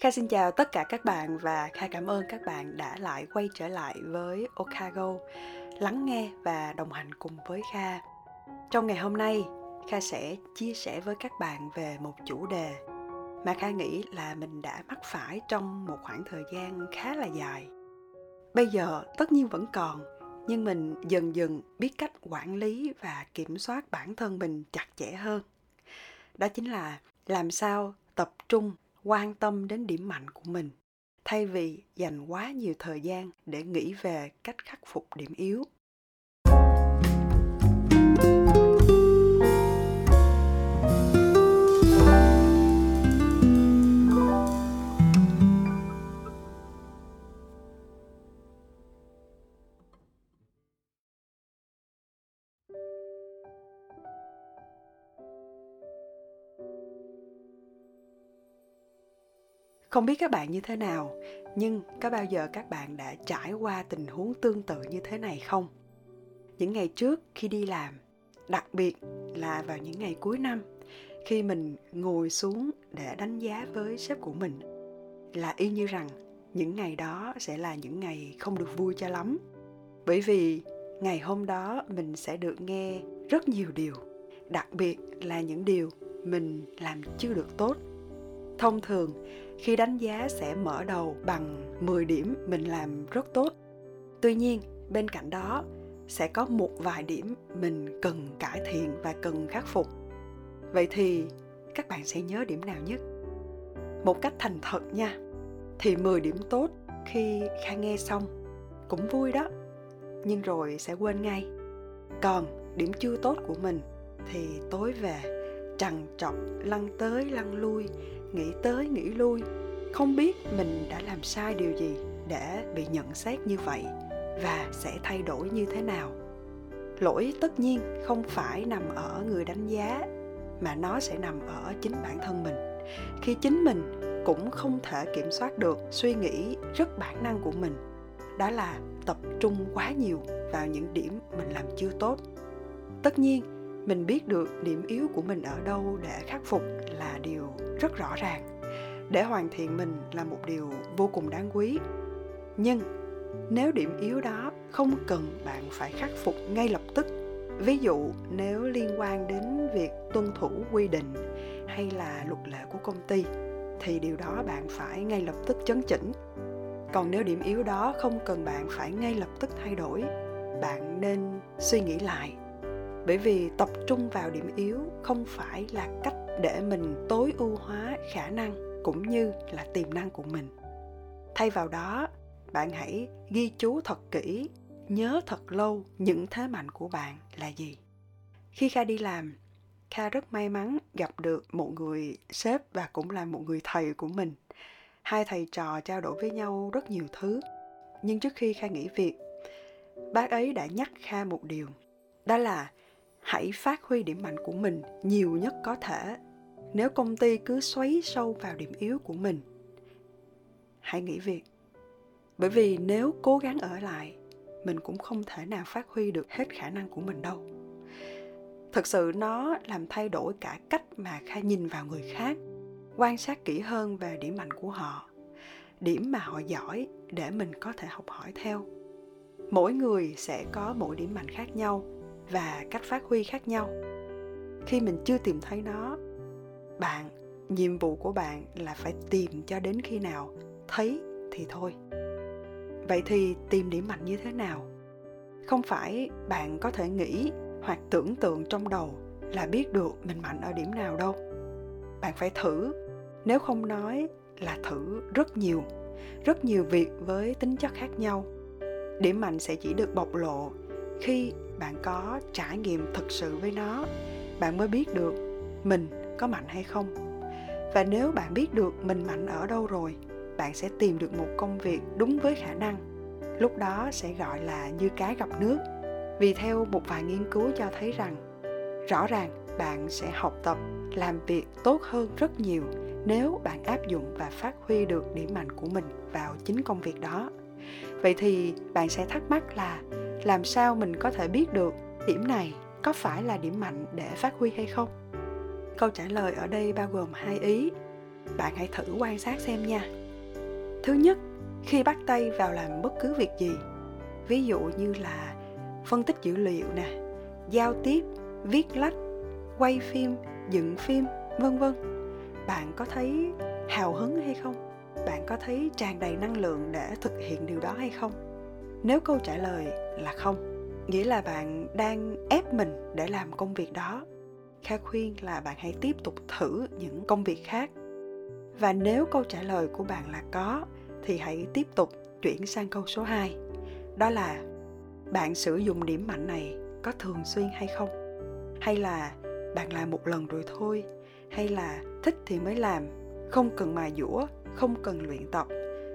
Kha xin chào tất cả các bạn và Kha cảm ơn các bạn đã lại quay trở lại với Okago, lắng nghe và đồng hành cùng với Kha. Trong ngày hôm nay, Kha sẽ chia sẻ với các bạn về một chủ đề mà Kha nghĩ là mình đã mắc phải trong một khoảng thời gian khá là dài. Bây giờ tất nhiên vẫn còn, nhưng mình dần dần biết cách quản lý và kiểm soát bản thân mình chặt chẽ hơn. Đó chính là làm sao tập trung quan tâm đến điểm mạnh của mình, thay vì dành quá nhiều thời gian để nghĩ về cách khắc phục điểm yếu. Không biết các bạn như thế nào, nhưng có bao giờ các bạn đã trải qua tình huống tương tự như thế này không? Những ngày trước khi đi làm, đặc biệt là vào những ngày cuối năm, khi mình ngồi xuống để đánh giá với sếp của mình, là y như rằng những ngày đó sẽ là những ngày không được vui cho lắm. Bởi vì ngày hôm đó mình sẽ được nghe rất nhiều điều, đặc biệt là những điều mình làm chưa được tốt thông thường khi đánh giá sẽ mở đầu bằng 10 điểm mình làm rất tốt. Tuy nhiên, bên cạnh đó sẽ có một vài điểm mình cần cải thiện và cần khắc phục. Vậy thì các bạn sẽ nhớ điểm nào nhất? Một cách thành thật nha. Thì 10 điểm tốt khi Kha nghe xong cũng vui đó, nhưng rồi sẽ quên ngay. Còn điểm chưa tốt của mình thì tối về trằn trọc, lăn tới lăn lui, nghĩ tới nghĩ lui. Không biết mình đã làm sai điều gì để bị nhận xét như vậy và sẽ thay đổi như thế nào. Lỗi tất nhiên không phải nằm ở người đánh giá, mà nó sẽ nằm ở chính bản thân mình. Khi chính mình cũng không thể kiểm soát được suy nghĩ rất bản năng của mình, đó là tập trung quá nhiều vào những điểm mình làm chưa tốt. Tất nhiên mình biết được điểm yếu của mình ở đâu để khắc phục là điều rất rõ ràng. Để hoàn thiện mình là một điều vô cùng đáng quý. Nhưng, nếu điểm yếu đó không cần bạn phải khắc phục ngay lập tức, ví dụ nếu liên quan đến việc tuân thủ quy định hay là luật lệ của công ty, thì điều đó bạn phải ngay lập tức chấn chỉnh. Còn nếu điểm yếu đó không cần bạn phải ngay lập tức thay đổi, bạn nên suy nghĩ lại bởi vì tập trung vào điểm yếu không phải là cách để mình tối ưu hóa khả năng cũng như là tiềm năng của mình. Thay vào đó, bạn hãy ghi chú thật kỹ, nhớ thật lâu những thế mạnh của bạn là gì. Khi kha đi làm, kha rất may mắn gặp được một người sếp và cũng là một người thầy của mình. Hai thầy trò trao đổi với nhau rất nhiều thứ. Nhưng trước khi kha nghỉ việc, bác ấy đã nhắc kha một điều, đó là hãy phát huy điểm mạnh của mình nhiều nhất có thể. Nếu công ty cứ xoáy sâu vào điểm yếu của mình, hãy nghỉ việc. Bởi vì nếu cố gắng ở lại, mình cũng không thể nào phát huy được hết khả năng của mình đâu. Thực sự nó làm thay đổi cả cách mà kha nhìn vào người khác, quan sát kỹ hơn về điểm mạnh của họ, điểm mà họ giỏi để mình có thể học hỏi theo. Mỗi người sẽ có mỗi điểm mạnh khác nhau và cách phát huy khác nhau. Khi mình chưa tìm thấy nó, bạn, nhiệm vụ của bạn là phải tìm cho đến khi nào thấy thì thôi. Vậy thì tìm điểm mạnh như thế nào? Không phải bạn có thể nghĩ hoặc tưởng tượng trong đầu là biết được mình mạnh ở điểm nào đâu. Bạn phải thử, nếu không nói là thử rất nhiều. Rất nhiều việc với tính chất khác nhau. Điểm mạnh sẽ chỉ được bộc lộ khi bạn có trải nghiệm thực sự với nó, bạn mới biết được mình có mạnh hay không. Và nếu bạn biết được mình mạnh ở đâu rồi, bạn sẽ tìm được một công việc đúng với khả năng. Lúc đó sẽ gọi là như cá gặp nước. Vì theo một vài nghiên cứu cho thấy rằng, rõ ràng bạn sẽ học tập, làm việc tốt hơn rất nhiều nếu bạn áp dụng và phát huy được điểm mạnh của mình vào chính công việc đó. Vậy thì bạn sẽ thắc mắc là làm sao mình có thể biết được điểm này có phải là điểm mạnh để phát huy hay không? Câu trả lời ở đây bao gồm hai ý. Bạn hãy thử quan sát xem nha. Thứ nhất, khi bắt tay vào làm bất cứ việc gì, ví dụ như là phân tích dữ liệu nè, giao tiếp, viết lách, quay phim, dựng phim, vân vân, bạn có thấy hào hứng hay không? Bạn có thấy tràn đầy năng lượng để thực hiện điều đó hay không? Nếu câu trả lời là không nghĩa là bạn đang ép mình để làm công việc đó kha khuyên là bạn hãy tiếp tục thử những công việc khác và nếu câu trả lời của bạn là có thì hãy tiếp tục chuyển sang câu số 2. Đó là bạn sử dụng điểm mạnh này có thường xuyên hay không? Hay là bạn làm một lần rồi thôi? Hay là thích thì mới làm, không cần mài dũa, không cần luyện tập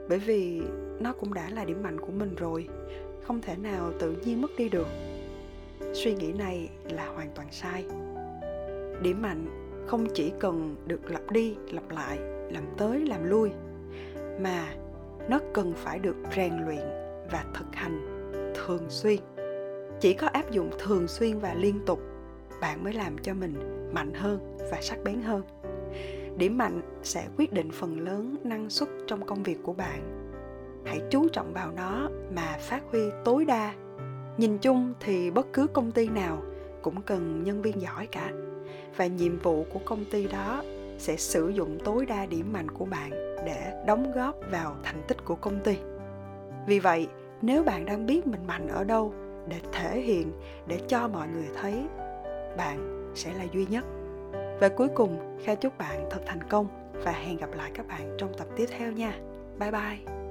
bởi vì nó cũng đã là điểm mạnh của mình rồi, không thể nào tự nhiên mất đi được. Suy nghĩ này là hoàn toàn sai. Điểm mạnh không chỉ cần được lặp đi lặp lại, làm tới làm lui, mà nó cần phải được rèn luyện và thực hành thường xuyên. Chỉ có áp dụng thường xuyên và liên tục, bạn mới làm cho mình mạnh hơn và sắc bén hơn điểm mạnh sẽ quyết định phần lớn năng suất trong công việc của bạn. Hãy chú trọng vào nó mà phát huy tối đa. Nhìn chung thì bất cứ công ty nào cũng cần nhân viên giỏi cả. Và nhiệm vụ của công ty đó sẽ sử dụng tối đa điểm mạnh của bạn để đóng góp vào thành tích của công ty. Vì vậy, nếu bạn đang biết mình mạnh ở đâu để thể hiện, để cho mọi người thấy, bạn sẽ là duy nhất và cuối cùng, kha chúc bạn thật thành công và hẹn gặp lại các bạn trong tập tiếp theo nha. Bye bye.